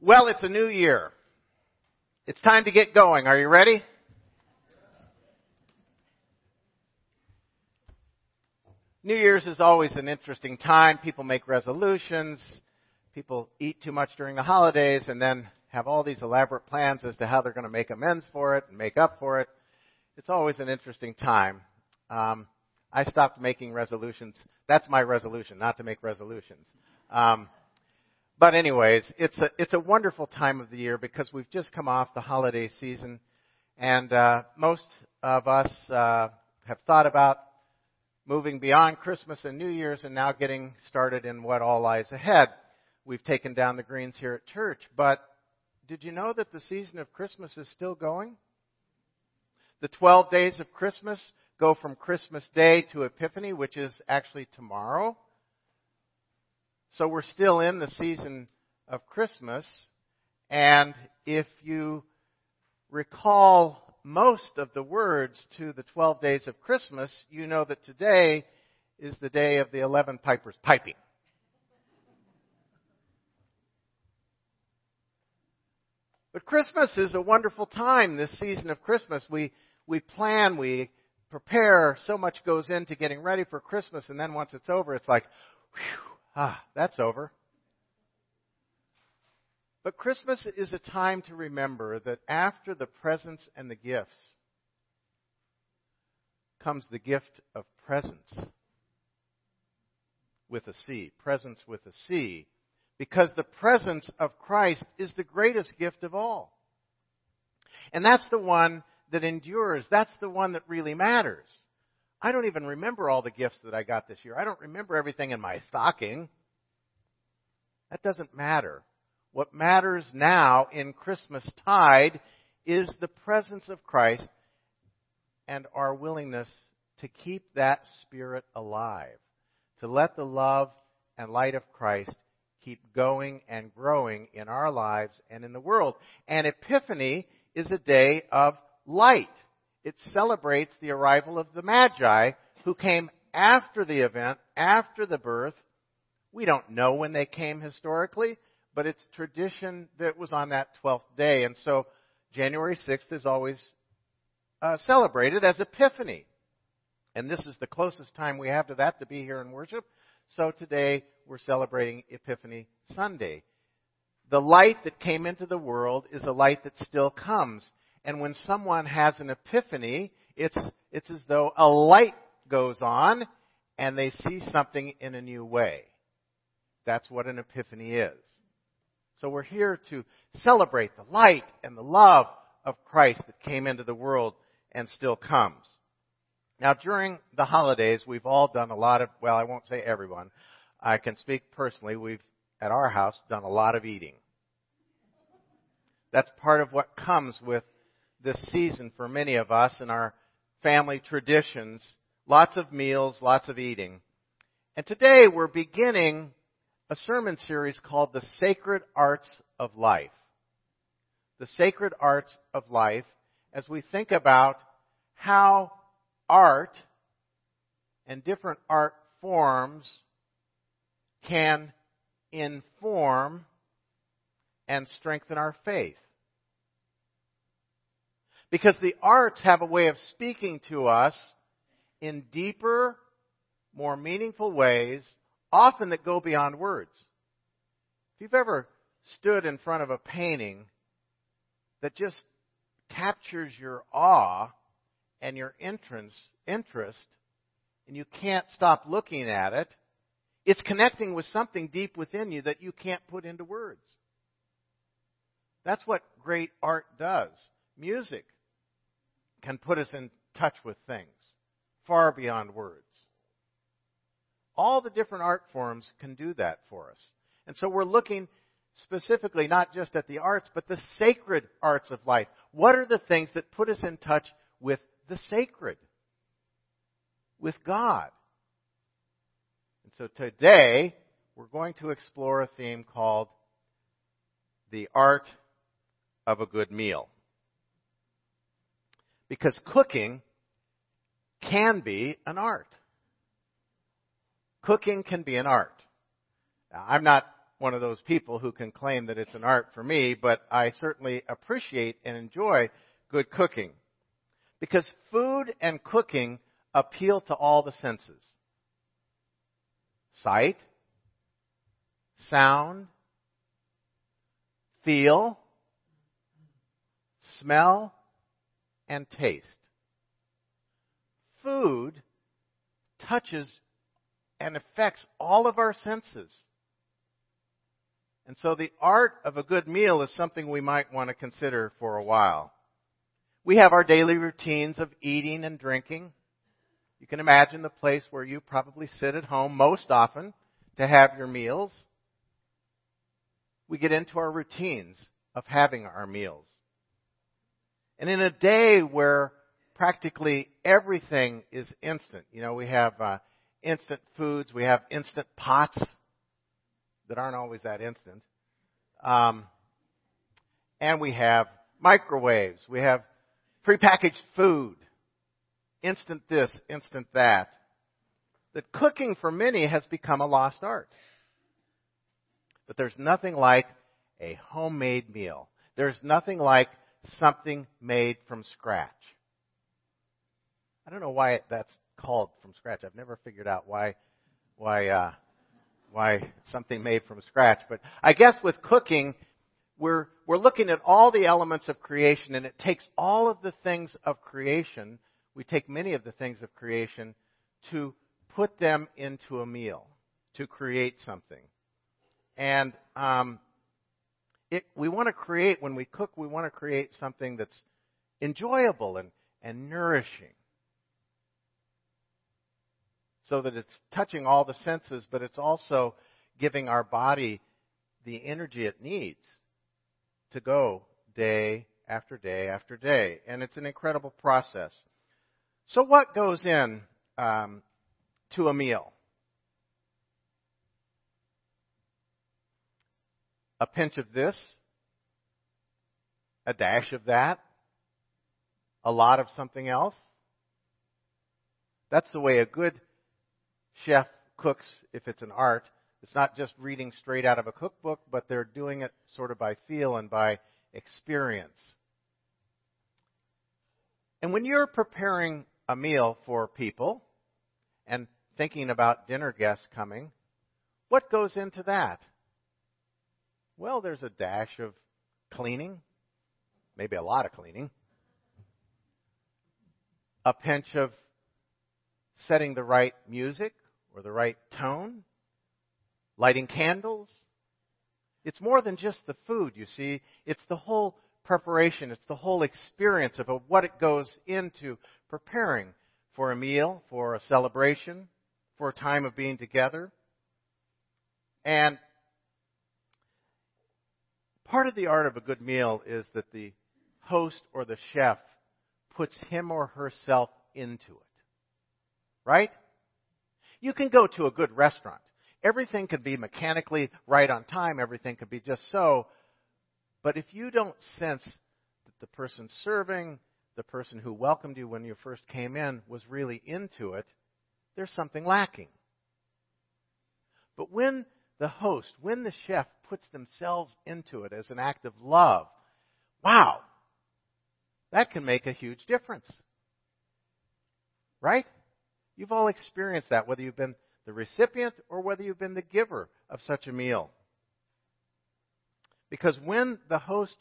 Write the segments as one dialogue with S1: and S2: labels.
S1: Well, it's a new year. It's time to get going. Are you ready? New Year's is always an interesting time. People make resolutions. People eat too much during the holidays and then have all these elaborate plans as to how they're going to make amends for it and make up for it. It's always an interesting time. Um, I stopped making resolutions. That's my resolution, not to make resolutions. Um, but anyways, it's a it's a wonderful time of the year because we've just come off the holiday season, and uh, most of us uh, have thought about moving beyond Christmas and New Year's, and now getting started in what all lies ahead. We've taken down the greens here at church, but did you know that the season of Christmas is still going? The 12 days of Christmas go from Christmas Day to Epiphany, which is actually tomorrow. So we're still in the season of Christmas. And if you recall most of the words to the 12 days of Christmas, you know that today is the day of the 11 pipers piping. But Christmas is a wonderful time, this season of Christmas. We, we plan, we prepare, so much goes into getting ready for Christmas, and then once it's over, it's like, whew, Ah, that's over. But Christmas is a time to remember that after the presents and the gifts comes the gift of presence with a C. Presence with a C. Because the presence of Christ is the greatest gift of all. And that's the one that endures. That's the one that really matters. I don't even remember all the gifts that I got this year. I don't remember everything in my stocking. That doesn't matter. What matters now in Christmas tide is the presence of Christ and our willingness to keep that spirit alive. To let the love and light of Christ keep going and growing in our lives and in the world. And Epiphany is a day of light it celebrates the arrival of the Magi who came after the event, after the birth. We don't know when they came historically, but it's tradition that was on that 12th day. And so January 6th is always uh, celebrated as Epiphany. And this is the closest time we have to that to be here in worship. So today we're celebrating Epiphany Sunday. The light that came into the world is a light that still comes. And when someone has an epiphany, it's, it's as though a light goes on and they see something in a new way. That's what an epiphany is. So we're here to celebrate the light and the love of Christ that came into the world and still comes. Now during the holidays, we've all done a lot of, well, I won't say everyone. I can speak personally. We've, at our house, done a lot of eating. That's part of what comes with this season for many of us in our family traditions. Lots of meals, lots of eating. And today we're beginning a sermon series called The Sacred Arts of Life. The Sacred Arts of Life as we think about how art and different art forms can inform and strengthen our faith. Because the arts have a way of speaking to us in deeper, more meaningful ways, often that go beyond words. If you've ever stood in front of a painting that just captures your awe and your interest, and you can't stop looking at it, it's connecting with something deep within you that you can't put into words. That's what great art does. Music can put us in touch with things far beyond words. All the different art forms can do that for us. And so we're looking specifically not just at the arts, but the sacred arts of life. What are the things that put us in touch with the sacred? With God. And so today, we're going to explore a theme called the art of a good meal. Because cooking can be an art. Cooking can be an art. Now, I'm not one of those people who can claim that it's an art for me, but I certainly appreciate and enjoy good cooking. Because food and cooking appeal to all the senses. Sight, sound, feel, smell, and taste. Food touches and affects all of our senses. And so the art of a good meal is something we might want to consider for a while. We have our daily routines of eating and drinking. You can imagine the place where you probably sit at home most often to have your meals. We get into our routines of having our meals. And in a day where practically everything is instant, you know, we have uh, instant foods, we have instant pots that aren't always that instant, um, and we have microwaves, we have prepackaged food, instant this, instant that. That cooking for many has become a lost art. But there's nothing like a homemade meal. There's nothing like something made from scratch. I don't know why that's called from scratch. I've never figured out why why uh, why something made from scratch. But I guess with cooking, we're we're looking at all the elements of creation, and it takes all of the things of creation. We take many of the things of creation to put them into a meal, to create something, and um, it, we want to create when we cook. We want to create something that's enjoyable and and nourishing so that it's touching all the senses, but it's also giving our body the energy it needs to go day after day after day. And it's an incredible process. So, what goes in um, to a meal? A pinch of this, a dash of that, a lot of something else. That's the way a good chef cooks if it's an art. It's not just reading straight out of a cookbook, but they're doing it sort of by feel and by experience. And when you're preparing a meal for people and thinking about dinner guests coming, what goes into that? Well, there's a dash of cleaning, maybe a lot of cleaning, a pinch of setting the right music or the right tone, lighting candles. It's more than just the food, you see. It's the whole preparation, it's the whole experience of what it goes into preparing for a meal, for a celebration, for a time of being together. And part of the art of a good meal is that the host or the chef puts him or herself into it. Right? You can go to a good restaurant. Everything could be mechanically right on time, everything could be just so. But if you don't sense that the person serving, the person who welcomed you when you first came in, was really into it, there's something lacking. But when the host, when the chef puts themselves into it as an act of love, wow, that can make a huge difference. Right? You've all experienced that, whether you've been the recipient or whether you've been the giver of such a meal. Because when the host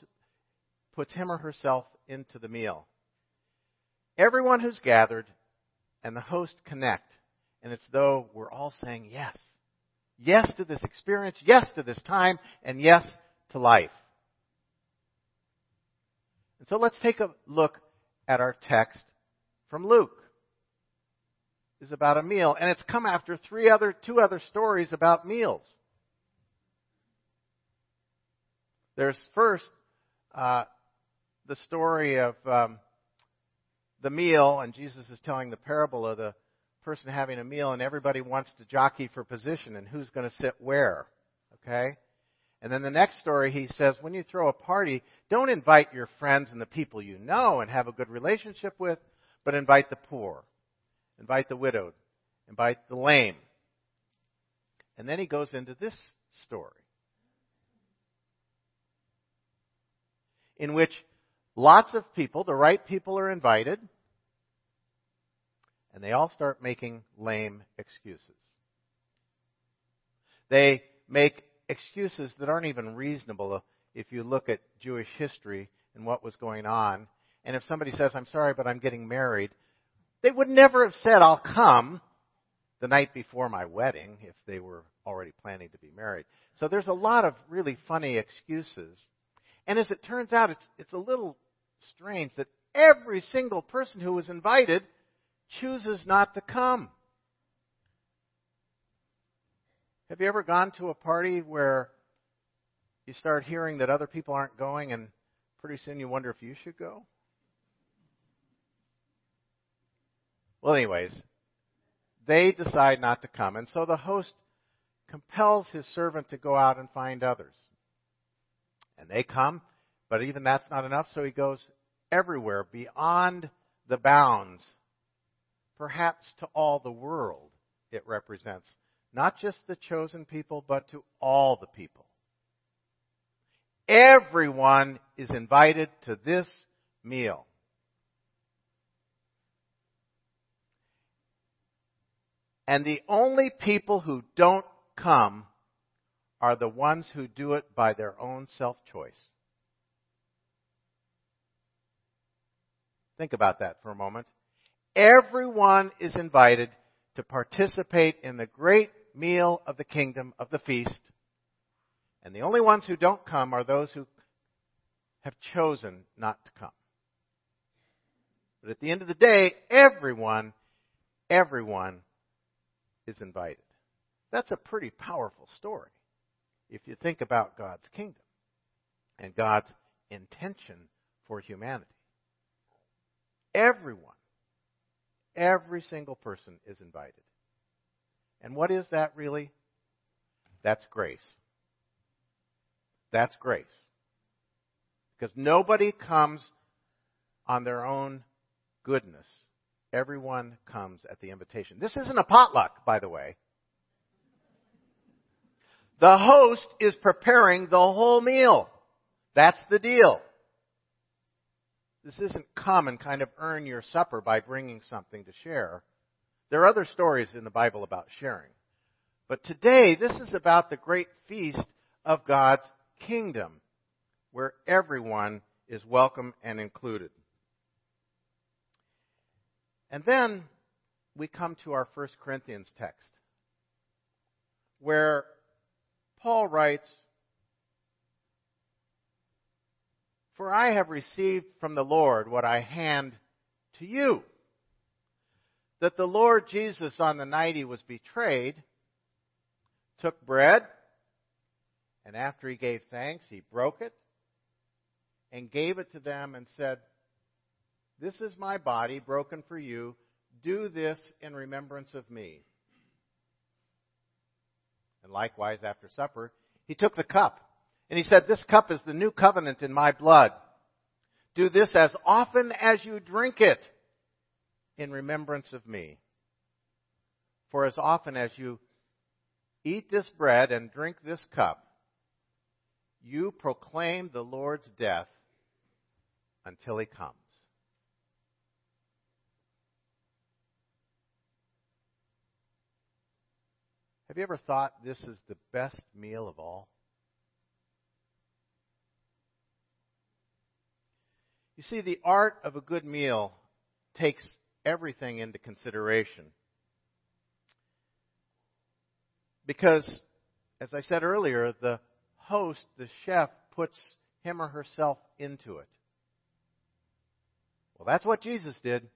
S1: puts him or herself into the meal, everyone who's gathered and the host connect, and it's though we're all saying yes. Yes to this experience, yes to this time, and yes to life. And so let's take a look at our text from Luke is about a meal, and it's come after three other, two other stories about meals. There's first uh, the story of um, the meal, and Jesus is telling the parable of the person having a meal and everybody wants to jockey for position and who's going to sit where. Okay? And then the next story he says, when you throw a party, don't invite your friends and the people you know and have a good relationship with, but invite the poor, invite the widowed, invite the lame. And then he goes into this story in which lots of people, the right people, are invited and they all start making lame excuses. They make excuses that aren't even reasonable if you look at Jewish history and what was going on. And if somebody says, I'm sorry, but I'm getting married, they would never have said, I'll come the night before my wedding if they were already planning to be married. So there's a lot of really funny excuses. And as it turns out, it's, it's a little strange that every single person who was invited chooses not to come. Have you ever gone to a party where you start hearing that other people aren't going and pretty soon you wonder if you should go? Well, anyways, they decide not to come. And so the host compels his servant to go out and find others. And they come, but even that's not enough, so he goes everywhere beyond the bounds, perhaps to all the world it represents. Not just the chosen people, but to all the people. Everyone is invited to this meal. And the only people who don't come are the ones who do it by their own self choice. Think about that for a moment. Everyone is invited to participate in the great meal of the kingdom of the feast. And the only ones who don't come are those who have chosen not to come. But at the end of the day, everyone, everyone is invited. That's a pretty powerful story if you think about God's kingdom and God's intention for humanity. Everyone, every single person is invited. And what is that really? That's grace. That's grace. Because nobody comes on their own goodness Everyone comes at the invitation. This isn't a potluck, by the way. The host is preparing the whole meal. That's the deal. This isn't come and kind of earn your supper by bringing something to share. There are other stories in the Bible about sharing. But today, this is about the great feast of God's kingdom, where everyone is welcome and included. And then we come to our 1 Corinthians text, where Paul writes, For I have received from the Lord what I hand to you. That the Lord Jesus, on the night he was betrayed, took bread, and after he gave thanks, he broke it and gave it to them and said, this is my body broken for you. Do this in remembrance of me. And likewise, after supper, he took the cup and he said, This cup is the new covenant in my blood. Do this as often as you drink it in remembrance of me. For as often as you eat this bread and drink this cup, you proclaim the Lord's death until he comes. Have you ever thought this is the best meal of all? You see, the art of a good meal takes everything into consideration. Because, as I said earlier, the host, the chef, puts him or herself into it. Well, that's what Jesus did.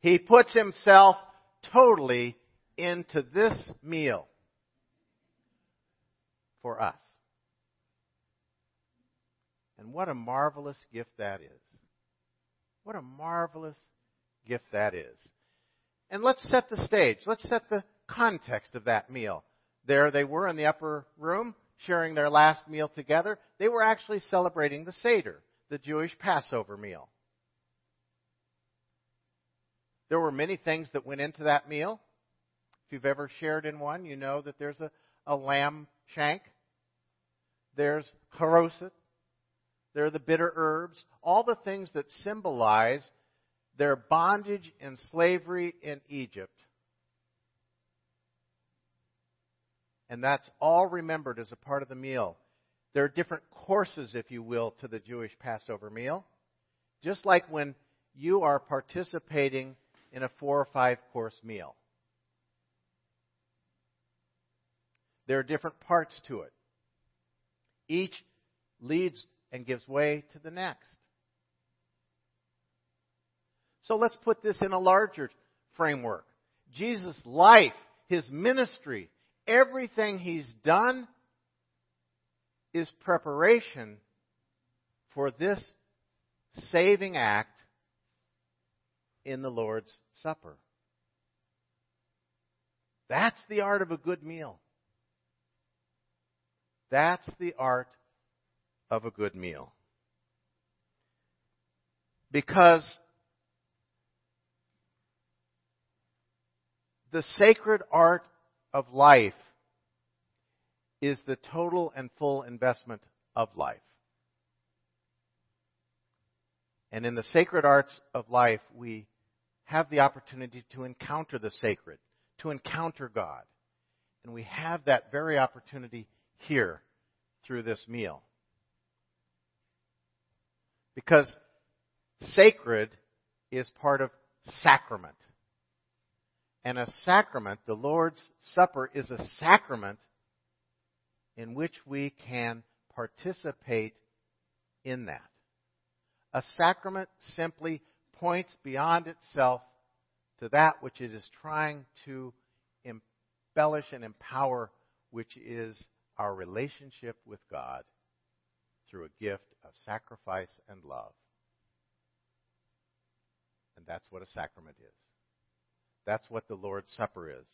S1: He puts himself totally into this meal for us. And what a marvelous gift that is. What a marvelous gift that is. And let's set the stage. Let's set the context of that meal. There they were in the upper room, sharing their last meal together. They were actually celebrating the Seder, the Jewish Passover meal. There were many things that went into that meal. If you've ever shared in one, you know that there's a, a lamb shank. There's haroset, There are the bitter herbs, all the things that symbolize their bondage and slavery in Egypt. And that's all remembered as a part of the meal. There are different courses, if you will, to the Jewish Passover meal. Just like when you are participating in a four or five course meal. There are different parts to it. Each leads and gives way to the next. So let's put this in a larger framework. Jesus' life, his ministry, everything he's done is preparation for this saving act in the Lord's Supper. That's the art of a good meal. That's the art of a good meal. Because the sacred art of life is the total and full investment of life. And in the sacred arts of life, we have the opportunity to encounter the sacred, to encounter God. And we have that very opportunity here through this meal. Because sacred is part of sacrament. And a sacrament, the Lord's Supper, is a sacrament in which we can participate in that. A sacrament simply points beyond itself to that which it is trying to embellish and empower, which is our relationship with God through a gift of sacrifice and love. And that's what a sacrament is. That's what the Lord's Supper is.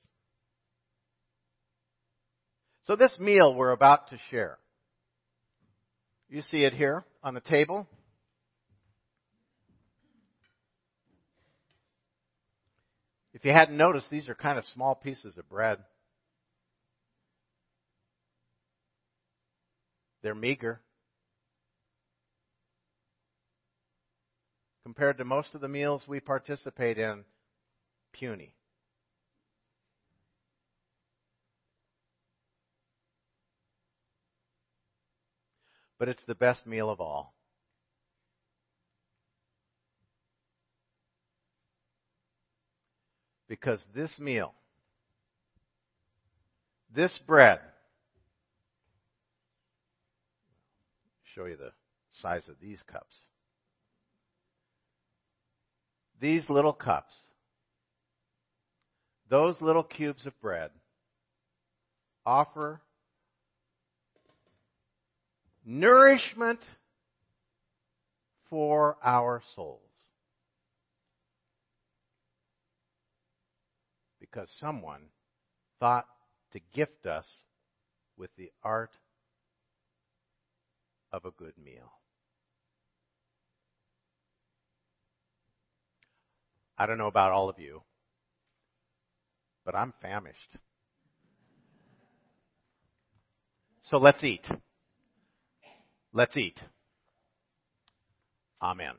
S1: So, this meal we're about to share, you see it here on the table. If you hadn't noticed, these are kind of small pieces of bread. They're meager. Compared to most of the meals we participate in, puny. But it's the best meal of all. Because this meal, this bread, show you the size of these cups. These little cups, those little cubes of bread, offer nourishment for our souls. Because someone thought to gift us with the art of a good meal. I don't know about all of you, but I'm famished. So let's eat. Let's eat. Amen.